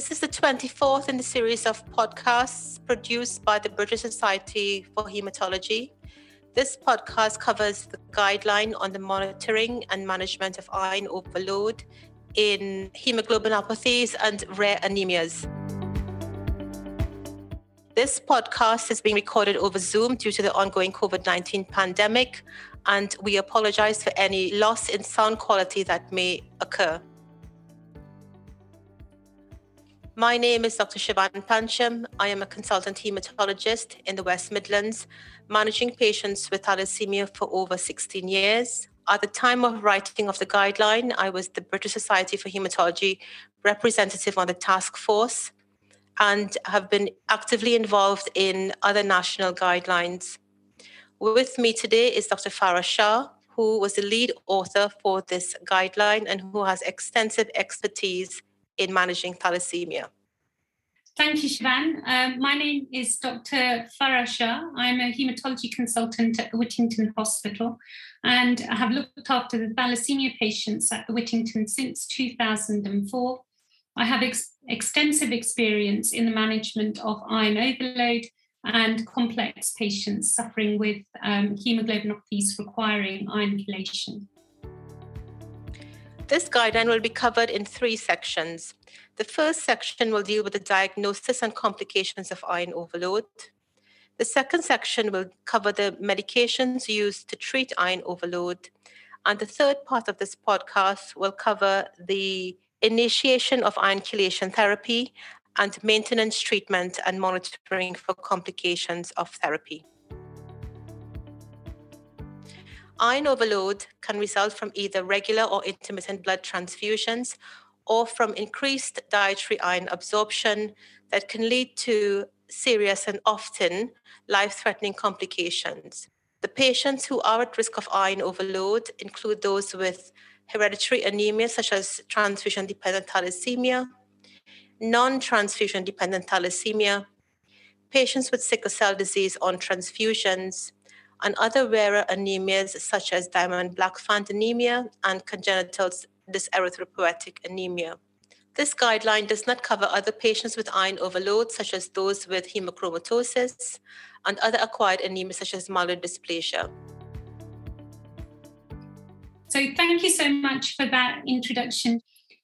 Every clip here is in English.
This is the 24th in the series of podcasts produced by the British Society for Hematology. This podcast covers the guideline on the monitoring and management of iron overload in hemoglobinopathies and rare anemias. This podcast is being recorded over Zoom due to the ongoing COVID 19 pandemic, and we apologize for any loss in sound quality that may occur. My name is Dr. Shivan Pancham. I am a consultant hematologist in the West Midlands, managing patients with thalassemia for over 16 years. At the time of writing of the guideline, I was the British Society for Hematology representative on the task force and have been actively involved in other national guidelines. With me today is Dr. Farah Shah, who was the lead author for this guideline and who has extensive expertise in managing thalassemia. Thank you, Shivan. Um, my name is Dr. Farah Shah. I'm a hematology consultant at the Whittington Hospital and I have looked after the thalassemia patients at the Whittington since 2004. I have ex- extensive experience in the management of iron overload and complex patients suffering with um, hemoglobinopathies requiring iron chelation. This guideline will be covered in three sections. The first section will deal with the diagnosis and complications of iron overload. The second section will cover the medications used to treat iron overload. And the third part of this podcast will cover the initiation of iron chelation therapy and maintenance treatment and monitoring for complications of therapy. Iron overload can result from either regular or intermittent blood transfusions or from increased dietary iron absorption that can lead to serious and often life threatening complications. The patients who are at risk of iron overload include those with hereditary anemia, such as transfusion dependent thalassemia, non transfusion dependent thalassemia, patients with sickle cell disease on transfusions, and other rarer anemias such as Diamond-Blackfan anemia and congenital dyserythropoietic anemia. This guideline does not cover other patients with iron overload, such as those with hemochromatosis and other acquired anemias, such as myelodysplasia. So, thank you so much for that introduction.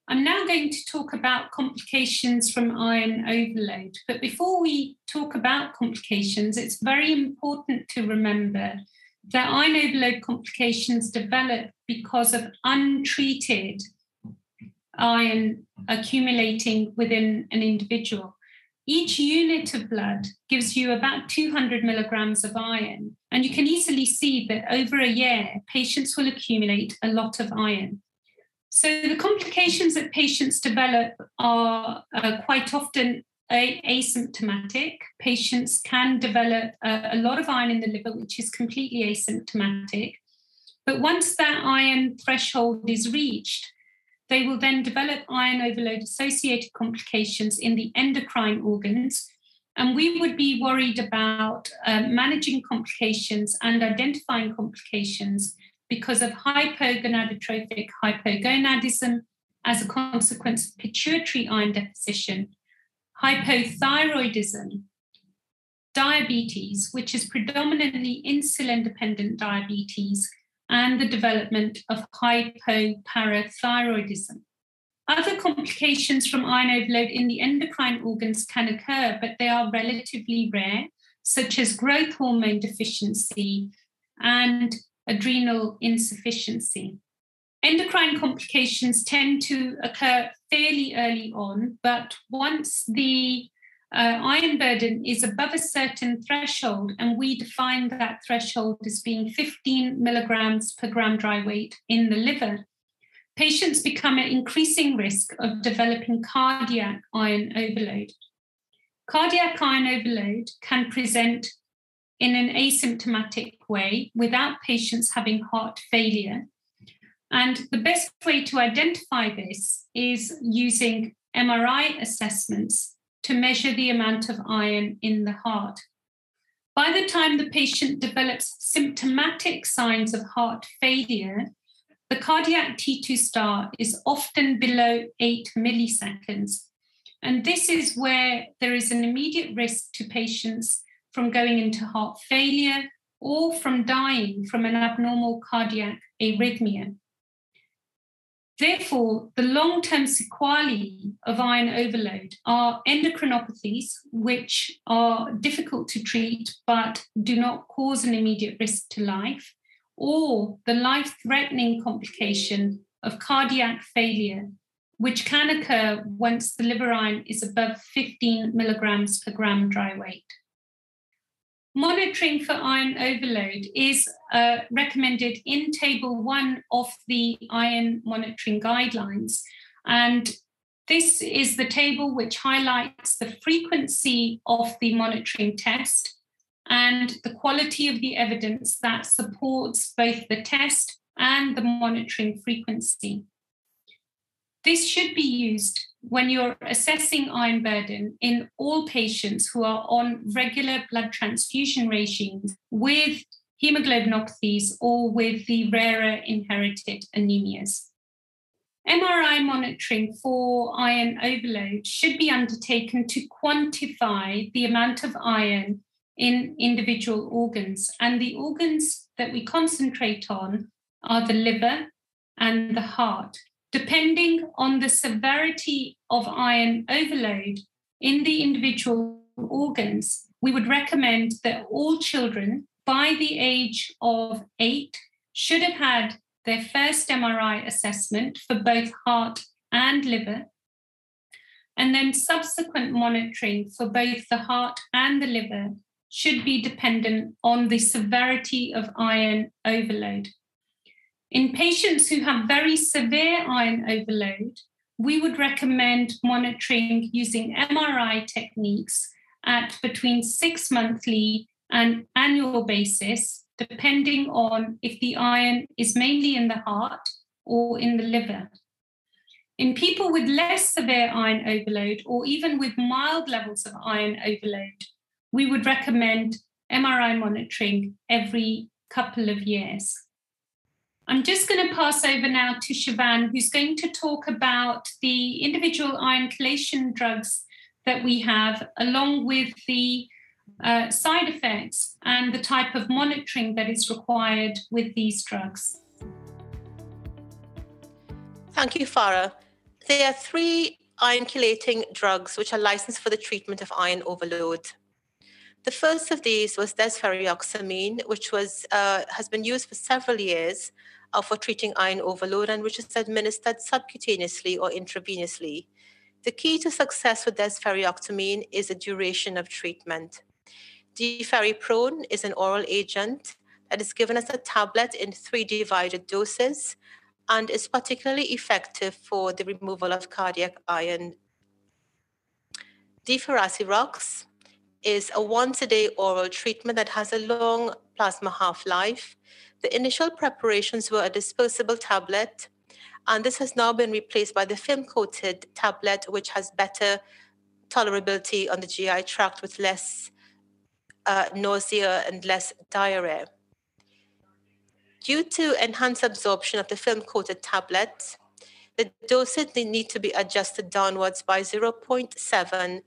I'm now going to talk about complications from iron overload. But before we talk about complications, it's very important to remember that iron overload complications develop because of untreated iron accumulating within an individual. Each unit of blood gives you about 200 milligrams of iron. And you can easily see that over a year, patients will accumulate a lot of iron. So the complications that patients develop are uh, quite often a- asymptomatic. Patients can develop a, a lot of iron in the liver, which is completely asymptomatic. But once that iron threshold is reached, they will then develop iron overload associated complications in the endocrine organs. And we would be worried about uh, managing complications and identifying complications because of hypogonadotrophic hypogonadism as a consequence of pituitary iron deposition, hypothyroidism, diabetes, which is predominantly insulin dependent diabetes, and the development of hypoparathyroidism. Other complications from iron overload in the endocrine organs can occur, but they are relatively rare, such as growth hormone deficiency and adrenal insufficiency. Endocrine complications tend to occur fairly early on, but once the uh, iron burden is above a certain threshold, and we define that threshold as being 15 milligrams per gram dry weight in the liver, patients become at increasing risk of developing cardiac iron overload. Cardiac iron overload can present in an asymptomatic way without patients having heart failure. And the best way to identify this is using MRI assessments to measure the amount of iron in the heart. By the time the patient develops symptomatic signs of heart failure, the cardiac T2 star is often below 8 milliseconds. And this is where there is an immediate risk to patients from going into heart failure or from dying from an abnormal cardiac arrhythmia. Therefore, the long term sequelae of iron overload are endocrinopathies, which are difficult to treat but do not cause an immediate risk to life, or the life threatening complication of cardiac failure, which can occur once the liver iron is above 15 milligrams per gram dry weight. Monitoring for iron overload is uh, recommended in Table 1 of the iron monitoring guidelines. And this is the table which highlights the frequency of the monitoring test and the quality of the evidence that supports both the test and the monitoring frequency. This should be used when you're assessing iron burden in all patients who are on regular blood transfusion regimes with hemoglobinopathies or with the rarer inherited anemias. MRI monitoring for iron overload should be undertaken to quantify the amount of iron in individual organs. And the organs that we concentrate on are the liver and the heart depending on the severity of iron overload in the individual organs, we would recommend that all children by the age of eight should have had their first MRI assessment for both heart and liver, and then subsequent monitoring for both the heart and the liver should be dependent on the severity of iron overload. In patients who have very severe iron overload, we would recommend monitoring using MRI techniques at between six monthly and annual basis, depending on if the iron is mainly in the heart or in the liver. In people with less severe iron overload or even with mild levels of iron overload, we would recommend MRI monitoring every couple of years. I'm just going to pass over now to Shivan, who's going to talk about the individual iron chelation drugs that we have, along with the uh, side effects and the type of monitoring that is required with these drugs. Thank you, Farah. There are three iron chelating drugs which are licensed for the treatment of iron overload. The first of these was desferrioxamine, which was uh, has been used for several years for treating iron overload and which is administered subcutaneously or intravenously. The key to success with desferrioxamine is the duration of treatment. Deferiprone is an oral agent that is given as a tablet in three divided doses and is particularly effective for the removal of cardiac iron. Deferasirox is a once a day oral treatment that has a long plasma half life the initial preparations were a dispersible tablet, and this has now been replaced by the film coated tablet, which has better tolerability on the GI tract with less uh, nausea and less diarrhea. Due to enhanced absorption of the film coated tablet, the dosage need to be adjusted downwards by 0.7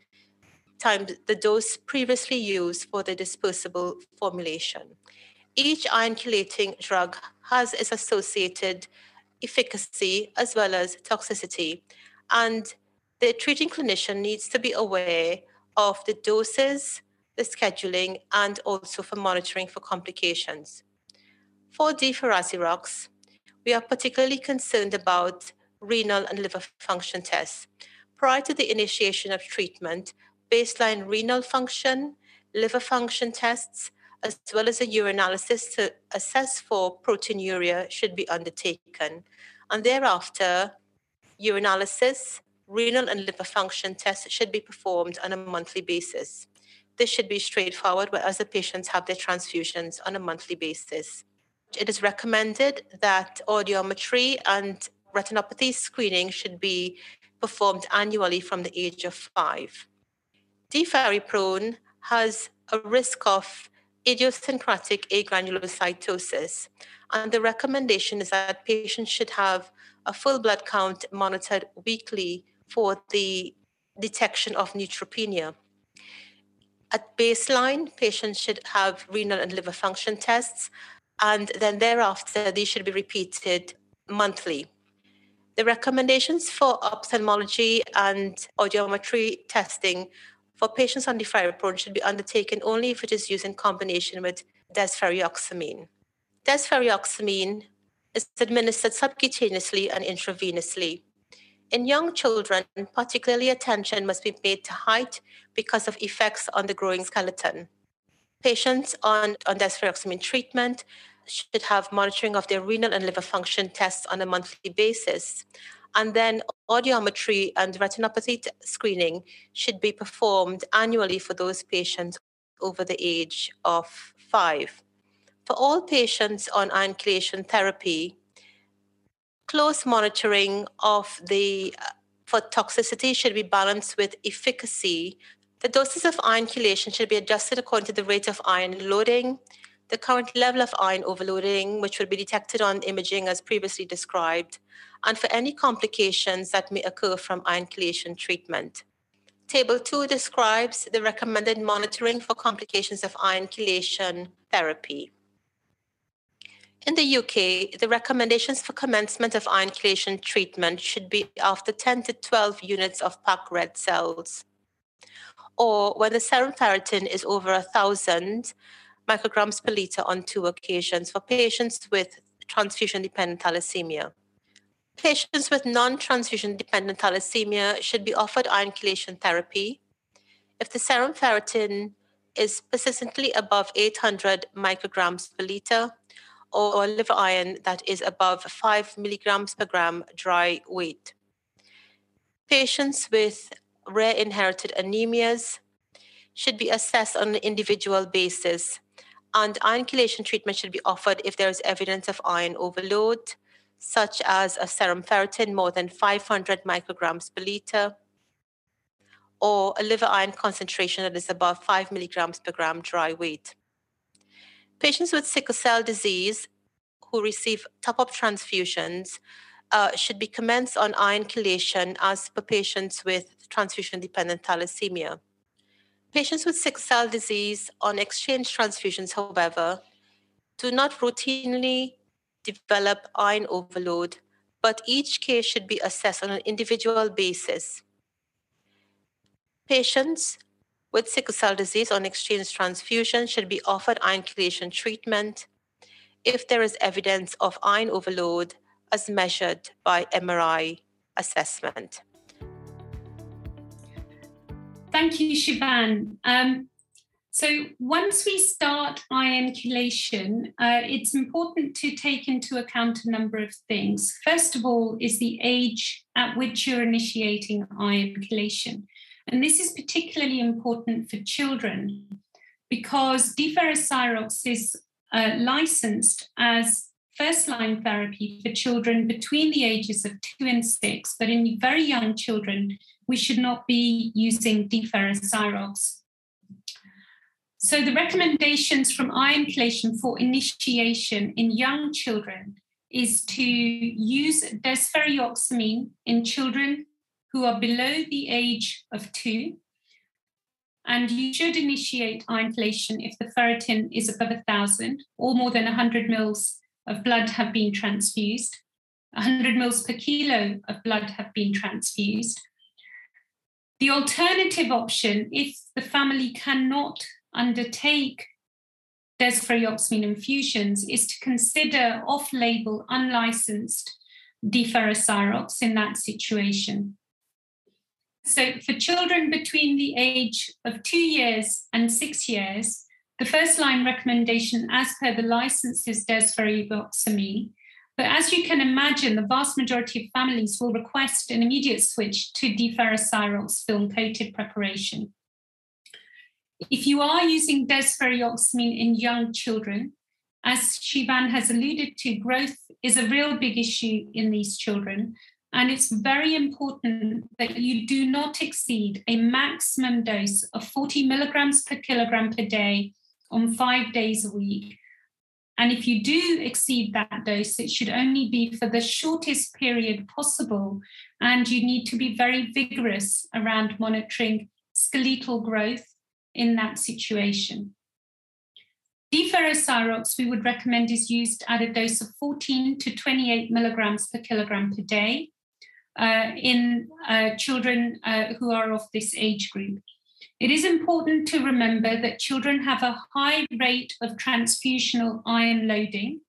times the dose previously used for the dispersible formulation. Each iron chelating drug has its associated efficacy as well as toxicity. And the treating clinician needs to be aware of the doses, the scheduling, and also for monitoring for complications. For deferasirox, we are particularly concerned about renal and liver function tests. Prior to the initiation of treatment, baseline renal function, liver function tests, as well as a urinalysis to assess for proteinuria should be undertaken. And thereafter, urinalysis, renal and liver function tests should be performed on a monthly basis. This should be straightforward, whereas the patients have their transfusions on a monthly basis. It is recommended that audiometry and retinopathy screening should be performed annually from the age of five. Deferiprone has a risk of idiosyncratic agranulocytosis. And the recommendation is that patients should have a full blood count monitored weekly for the detection of neutropenia. At baseline, patients should have renal and liver function tests, and then thereafter, these should be repeated monthly. The recommendations for ophthalmology and audiometry testing for patients on deferiprone should be undertaken only if it is used in combination with desferrioxamine. Desferrioxamine is administered subcutaneously and intravenously. In young children, particularly attention must be paid to height because of effects on the growing skeleton. Patients on, on desferrioxamine treatment should have monitoring of their renal and liver function tests on a monthly basis. And then audiometry and retinopathy t- screening should be performed annually for those patients over the age of five. For all patients on iron chelation therapy, close monitoring of the uh, for toxicity should be balanced with efficacy. The doses of iron chelation should be adjusted according to the rate of iron loading, the current level of iron overloading, which will be detected on imaging as previously described, and for any complications that may occur from iron chelation treatment. Table 2 describes the recommended monitoring for complications of iron chelation therapy. In the UK, the recommendations for commencement of iron chelation treatment should be after 10 to 12 units of packed red cells, or when the serum ferritin is over 1,000 micrograms per liter on two occasions for patients with transfusion dependent thalassemia. Patients with non transfusion dependent thalassemia should be offered iron chelation therapy. If the serum ferritin is persistently above 800 micrograms per liter, or liver iron that is above 5 milligrams per gram dry weight. Patients with rare inherited anemias should be assessed on an individual basis, and iron chelation treatment should be offered if there is evidence of iron overload, such as a serum ferritin more than 500 micrograms per liter, or a liver iron concentration that is above 5 milligrams per gram dry weight. Patients with sickle cell disease who receive top up transfusions uh, should be commenced on iron chelation as per patients with transfusion dependent thalassemia. Patients with sickle cell disease on exchange transfusions, however, do not routinely develop iron overload, but each case should be assessed on an individual basis. Patients with sickle cell disease on exchange transfusion should be offered iron chelation treatment if there is evidence of iron overload as measured by MRI assessment. Thank you, Shivan. Um, so once we start iron chelation, uh, it's important to take into account a number of things. First of all, is the age at which you're initiating iron chelation. And this is particularly important for children because deferasirox is uh, licensed as first line therapy for children between the ages of two and six, but in very young children, we should not be using deferasirox. So the recommendations from iron chelation for initiation in young children is to use desferrioxamine in children who are below the age of two. And you should initiate iron chelation if the ferritin is above 1,000 or more than 100 mils of blood have been transfused. 100 mils per kilo of blood have been transfused. The alternative option, if the family cannot undertake desferrioxamine infusions, is to consider off label unlicensed deferasirox in that situation. So, for children between the age of two years and six years, the first line recommendation, as per the license, is desferrioxamine. But as you can imagine, the vast majority of families will request an immediate switch to deferasirox film coated preparation. If you are using desferrioxamine in young children, as Shivan has alluded to, growth is a real big issue in these children. And it's very important that you do not exceed a maximum dose of 40 milligrams per kilogram per day on five days a week. And if you do exceed that dose, it should only be for the shortest period possible. And you need to be very vigorous around monitoring skeletal growth in that situation. Deferasirox, we would recommend, is used at a dose of 14 to 28 milligrams per kilogram per day uh, in uh, children uh, who are of this age group. It is important to remember that children have a high rate of transfusional iron loading.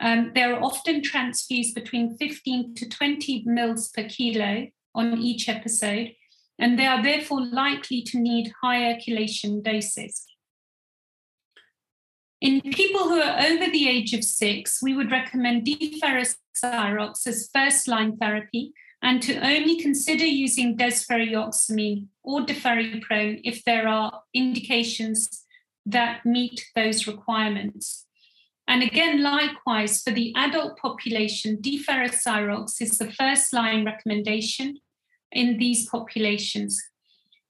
Um, they're often transfused between 15 to 20 mils per kilo on each episode, and they are therefore likely to need higher chelation doses. In people who are over the age of six, we would recommend deferasirox as first line therapy and to only consider using desferrioxamine or deferiprone if there are indications that meet those requirements. And again, likewise, for the adult population, deferasirox is the first line recommendation in these populations.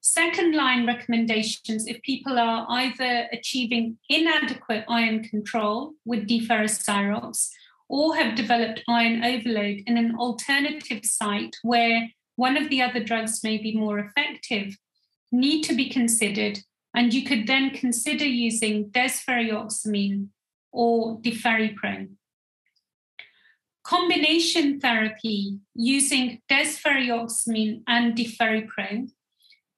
Second line recommendations if people are either achieving inadequate iron control with deferasirox or have developed iron overload in an alternative site where one of the other drugs may be more effective, need to be considered. And you could then consider using desferrioxamine or deferiprone. Combination therapy using desferrioxamine and deferiprone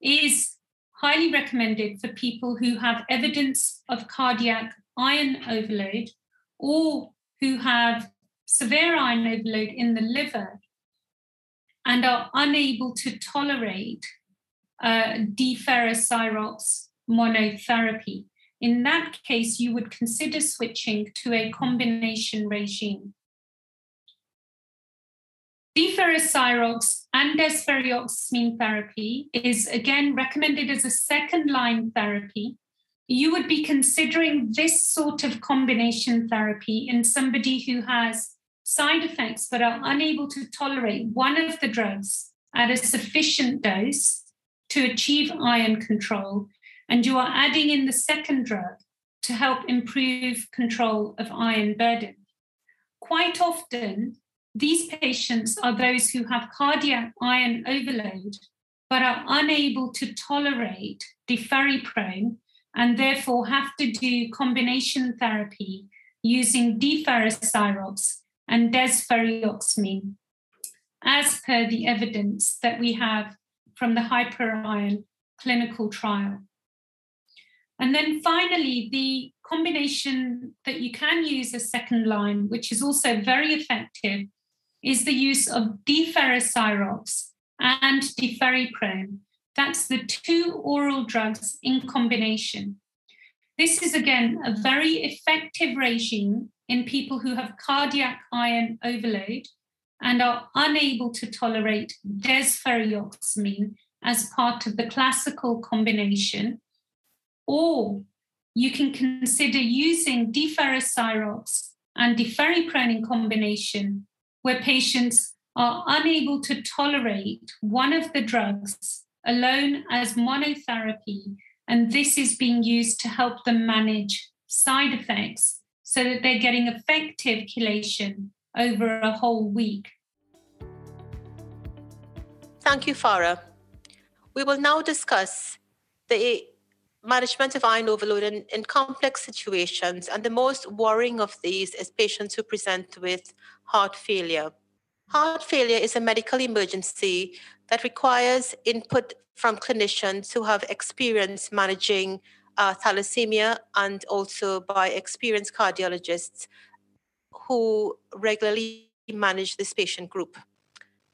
is highly recommended for people who have evidence of cardiac iron overload or who have severe iron overload in the liver and are unable to tolerate uh, deferasirox monotherapy. In that case, you would consider switching to a combination regime. Deferasirox and desferrioxamine therapy is again recommended as a second line therapy you would be considering this sort of combination therapy in somebody who has side effects but are unable to tolerate one of the drugs at a sufficient dose to achieve iron control, and you are adding in the second drug to help improve control of iron burden. Quite often, these patients are those who have cardiac iron overload but are unable to tolerate deferiprone and therefore have to do combination therapy using deferasirox and desferrioxamine, as per the evidence that we have from the HYPERION clinical trial. And then finally, the combination that you can use as second line, which is also very effective, is the use of deferasirox and deferiprone that's the two oral drugs in combination. This is again a mm-hmm. very effective regime in people who have cardiac iron overload and are unable to tolerate desferrioxamine as part of the classical combination. Or you can consider using deferasirox and deferiprone in combination, where patients are unable to tolerate one of the drugs alone as monotherapy. And this is being used to help them manage side effects so that they're getting effective chelation over a whole week. Thank you, Farah. We will now discuss the management of iron overload in, in, complex situations, and the most worrying of these is patients who present with heart failure. Heart failure is a medical emergency that requires input from clinicians who have experience managing uh, thalassemia and also by experienced cardiologists who regularly manage this patient group.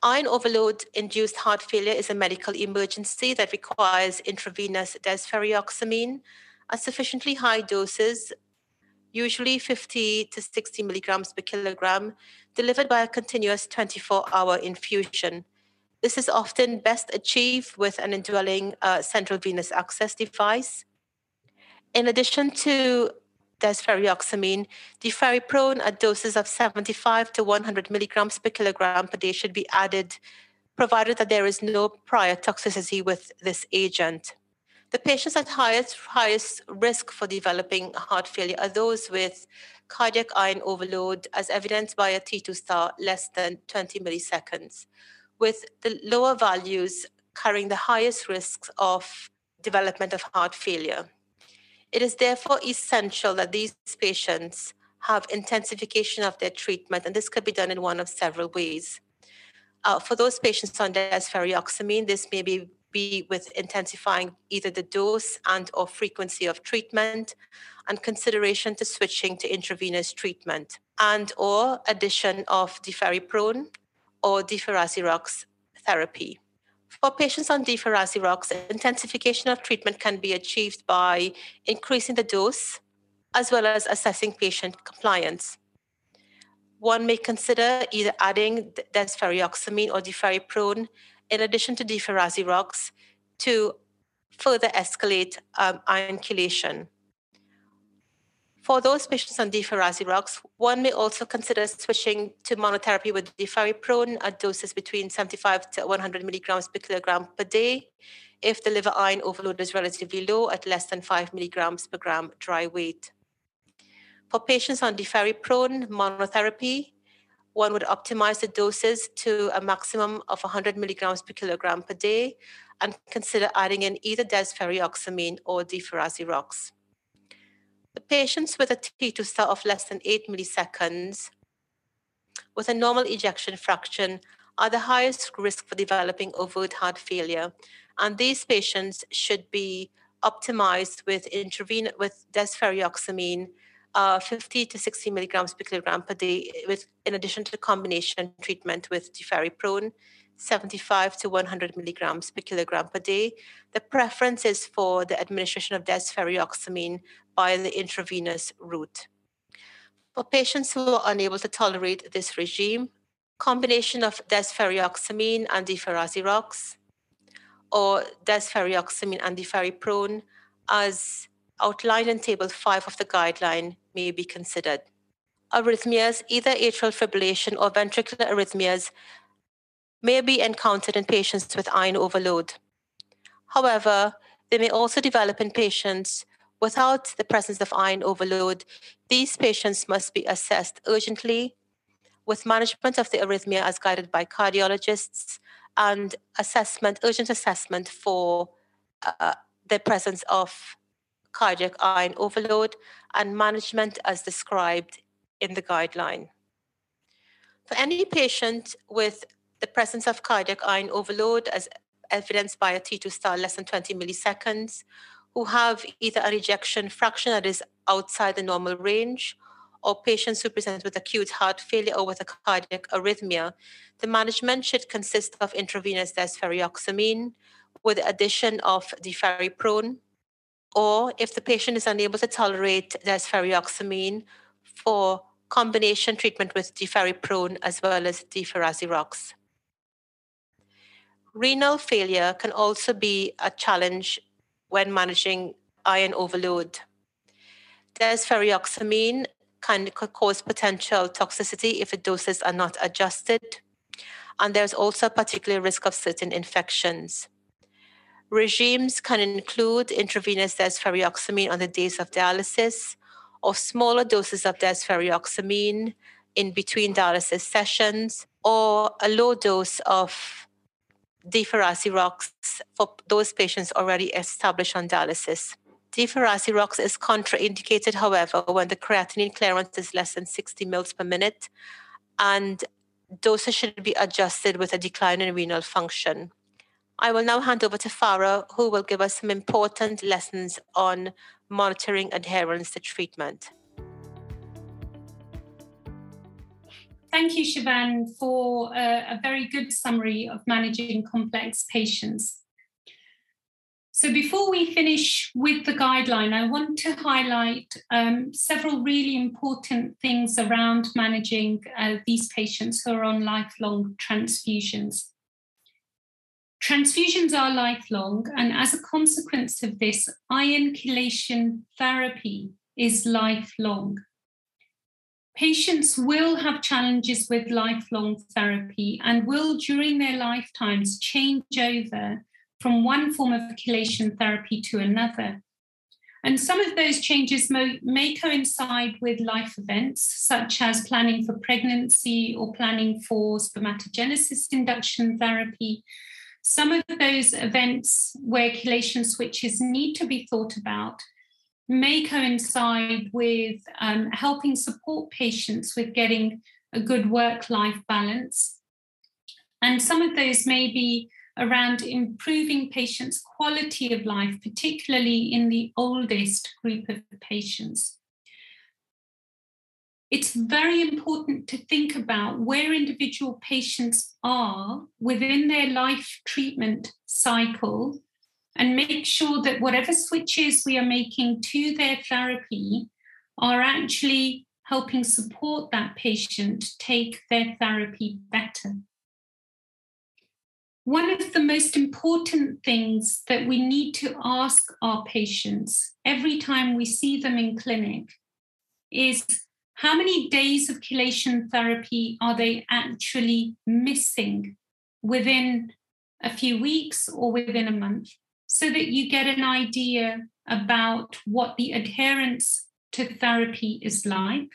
Iron overload induced heart failure is a medical emergency that requires intravenous desferrioxamine at sufficiently high doses usually 50 to 60 milligrams per kilogram, delivered by a continuous 24 hour infusion. This is often best achieved with an indwelling uh, central venous access device. In addition to desferrioxamine, deferiprone at doses of 75 to 100 milligrams per kilogram per day should be added, provided that there is no prior toxicity with this agent. The patients at highest, highest risk for developing heart failure are those with cardiac iron overload as evidenced by a T2 star less than 20 milliseconds, with the lower values carrying the highest risks of development of heart failure. It is therefore essential that these patients have intensification of their treatment, and this could be done in one of several ways. Uh, for those patients on desferrioxamine, this may be, be with intensifying either the dose and or frequency of treatment and consideration to switching to intravenous treatment and or addition of deferiprone or deferasirox therapy. For patients on deferasirox, intensification of treatment can be achieved by increasing the dose as well as assessing patient compliance. One may consider either adding desferrioxamine or deferiprone in addition to deferasirox to further escalate um, iron chelation. For those patients on deferasirox, one may also consider switching to monotherapy with deferiprone at doses between 75 to 100 milligrams per kilogram per day if the liver iron overload is relatively low at less than 5 milligrams per gram dry weight. For patients on deferiprone monotherapy, one would optimize the doses to a maximum of 100 milligrams per kilogram per day and consider adding in either desferrioxamine or deferasirox. The patients with a T2 star of less than 8 milliseconds with a normal ejection fraction are the highest risk for developing overt heart failure, and these patients should be optimized with intravenous with desferrioxamine uh, 50 to 60 milligrams per kilogram per day, with in addition to combination treatment with deferiprone, 75 to 100 milligrams per kilogram per day. The preference is for the administration of desferrioxamine by the intravenous route. For patients who are unable to tolerate this regime, combination of desferrioxamine and deferasirox or desferrioxamine and deferiprone as outlined in Table 5 of the guideline may be considered. Arrhythmias, either atrial fibrillation or ventricular arrhythmias, may be encountered in patients with iron overload. However, they may also develop in patients without the presence of iron overload. These patients must be assessed urgently with management of the arrhythmia as guided by cardiologists and assessment, urgent assessment for uh, the presence of cardiac iron overload and management as described in the guideline. For any patient with the presence of cardiac iron overload as evidenced by a T2 star less than 20 milliseconds, who have either a rejection fraction that is outside the normal range, or patients who present with acute heart failure or with a cardiac arrhythmia, the management should consist of intravenous desferrioxamine with the addition of deferiprone, or if the patient is unable to tolerate desferrioxamine for combination treatment with deferiprone as well as deferasirox. Renal failure can also be a challenge when managing iron overload. Desferrioxamine can cause potential toxicity if the doses are not adjusted, and there's also a particular risk of certain infections. Regimes can include intravenous desferrioxamine on the days of dialysis or smaller doses of desferrioxamine in between dialysis sessions or a low dose of deferasirox for those patients already established on dialysis. Deferasirox is contraindicated, however, when the creatinine clearance is less than 60 mils per minute, and doses should be adjusted with a decline in renal function. I will now hand over to Farah, who will give us some important lessons on monitoring adherence to treatment. Thank you, Shivan, for a, a very good summary of managing complex patients. So before we finish with the guideline, I want to highlight um, several really important things around managing uh, these patients who are on lifelong transfusions. Transfusions are lifelong, and as a consequence of this, iron chelation therapy is lifelong. Patients will have challenges with lifelong therapy and will, during their lifetimes, change over from one form of chelation therapy to another. And some of those changes may, may, coincide with life events, such as planning for pregnancy or planning for spermatogenesis induction therapy. Some of those events where chelation switches need to be thought about may coincide with um, helping support patients with getting a good work life balance. And some of those may be around improving patients' quality of life, particularly in the oldest group of patients. It's very important to think about where individual patients are within their life treatment cycle and make sure that whatever switches we are making to their therapy are actually helping support that patient take their therapy better. One of the most important things that we need to ask our patients every time we see them in clinic is how many days of chelation therapy are they actually missing within a few weeks or within a month so that you get an idea about what the adherence to therapy is like.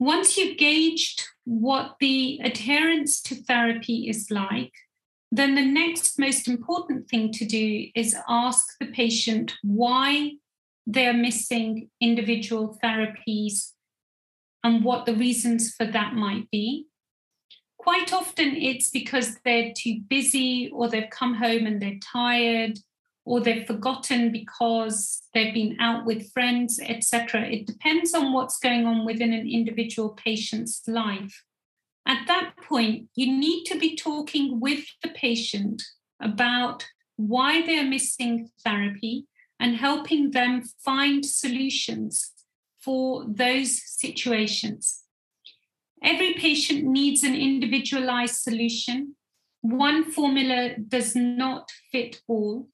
Once you've gauged what the adherence to therapy is like, then the next most important thing to do is ask the patient why they're missing individual therapies and what the reasons for that might be. Quite often, it's because they're too busy or they've come home and they're tired or they've forgotten because they've been out with friends, etc. It depends on what's going on within an individual patient's life. At that point, you need to be talking with the patient about why they're missing therapy and helping them find solutions for those situations. Every patient needs an individualized solution. One formula does not fit all.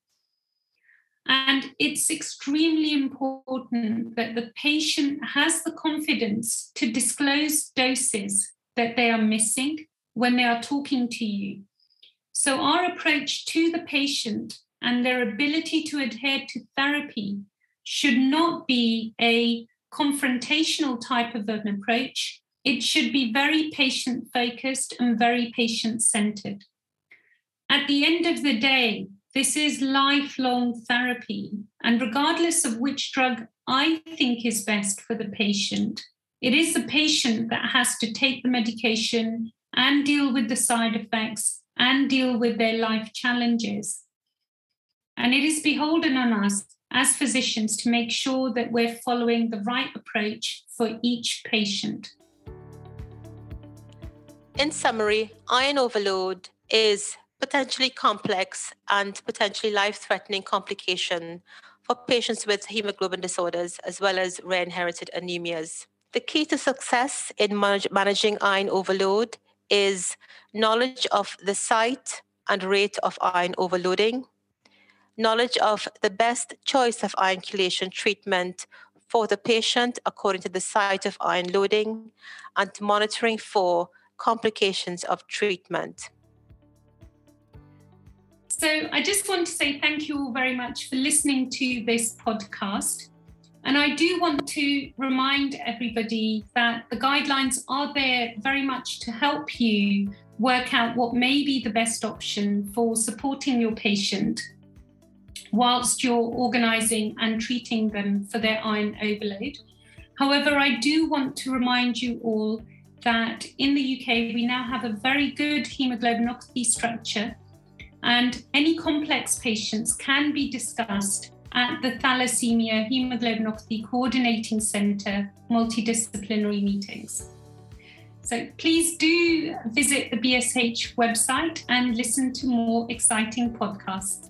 And it's extremely important that the patient has the confidence to disclose doses that they are missing when they are talking to you. So, our approach to the patient and their ability to adhere to therapy should not be a confrontational type of an approach. It should be very patient focused and very patient centered. At the end of the day, this is lifelong therapy. And regardless of which drug I think is best for the patient, it is the patient that has to take the medication and deal with the side effects and deal with their life challenges. And it is beholden on us as physicians to make sure that we're following the right approach for each patient. In summary, iron overload is potentially complex and potentially life threatening complication for patients with hemoglobin disorders as well as rare inherited anemias. The key to success in managing iron overload is knowledge of the site and rate of iron overloading, knowledge of the best choice of iron chelation treatment for the patient according to the site of iron loading, and monitoring for complications of treatment. So, I just want to say thank you all very much for listening to this podcast. And I do want to remind everybody that the guidelines are there very much to help you work out what may be the best option for supporting your patient whilst you're organising and treating them for their iron overload. However, I do want to remind you all that in the UK we now have a very good hemoglobinopathy structure, and any complex patients can be discussed at the Thalassemia Hemoglobinopathy Coordinating Centre multidisciplinary meetings. So please do visit the BSH website and listen to more exciting podcasts.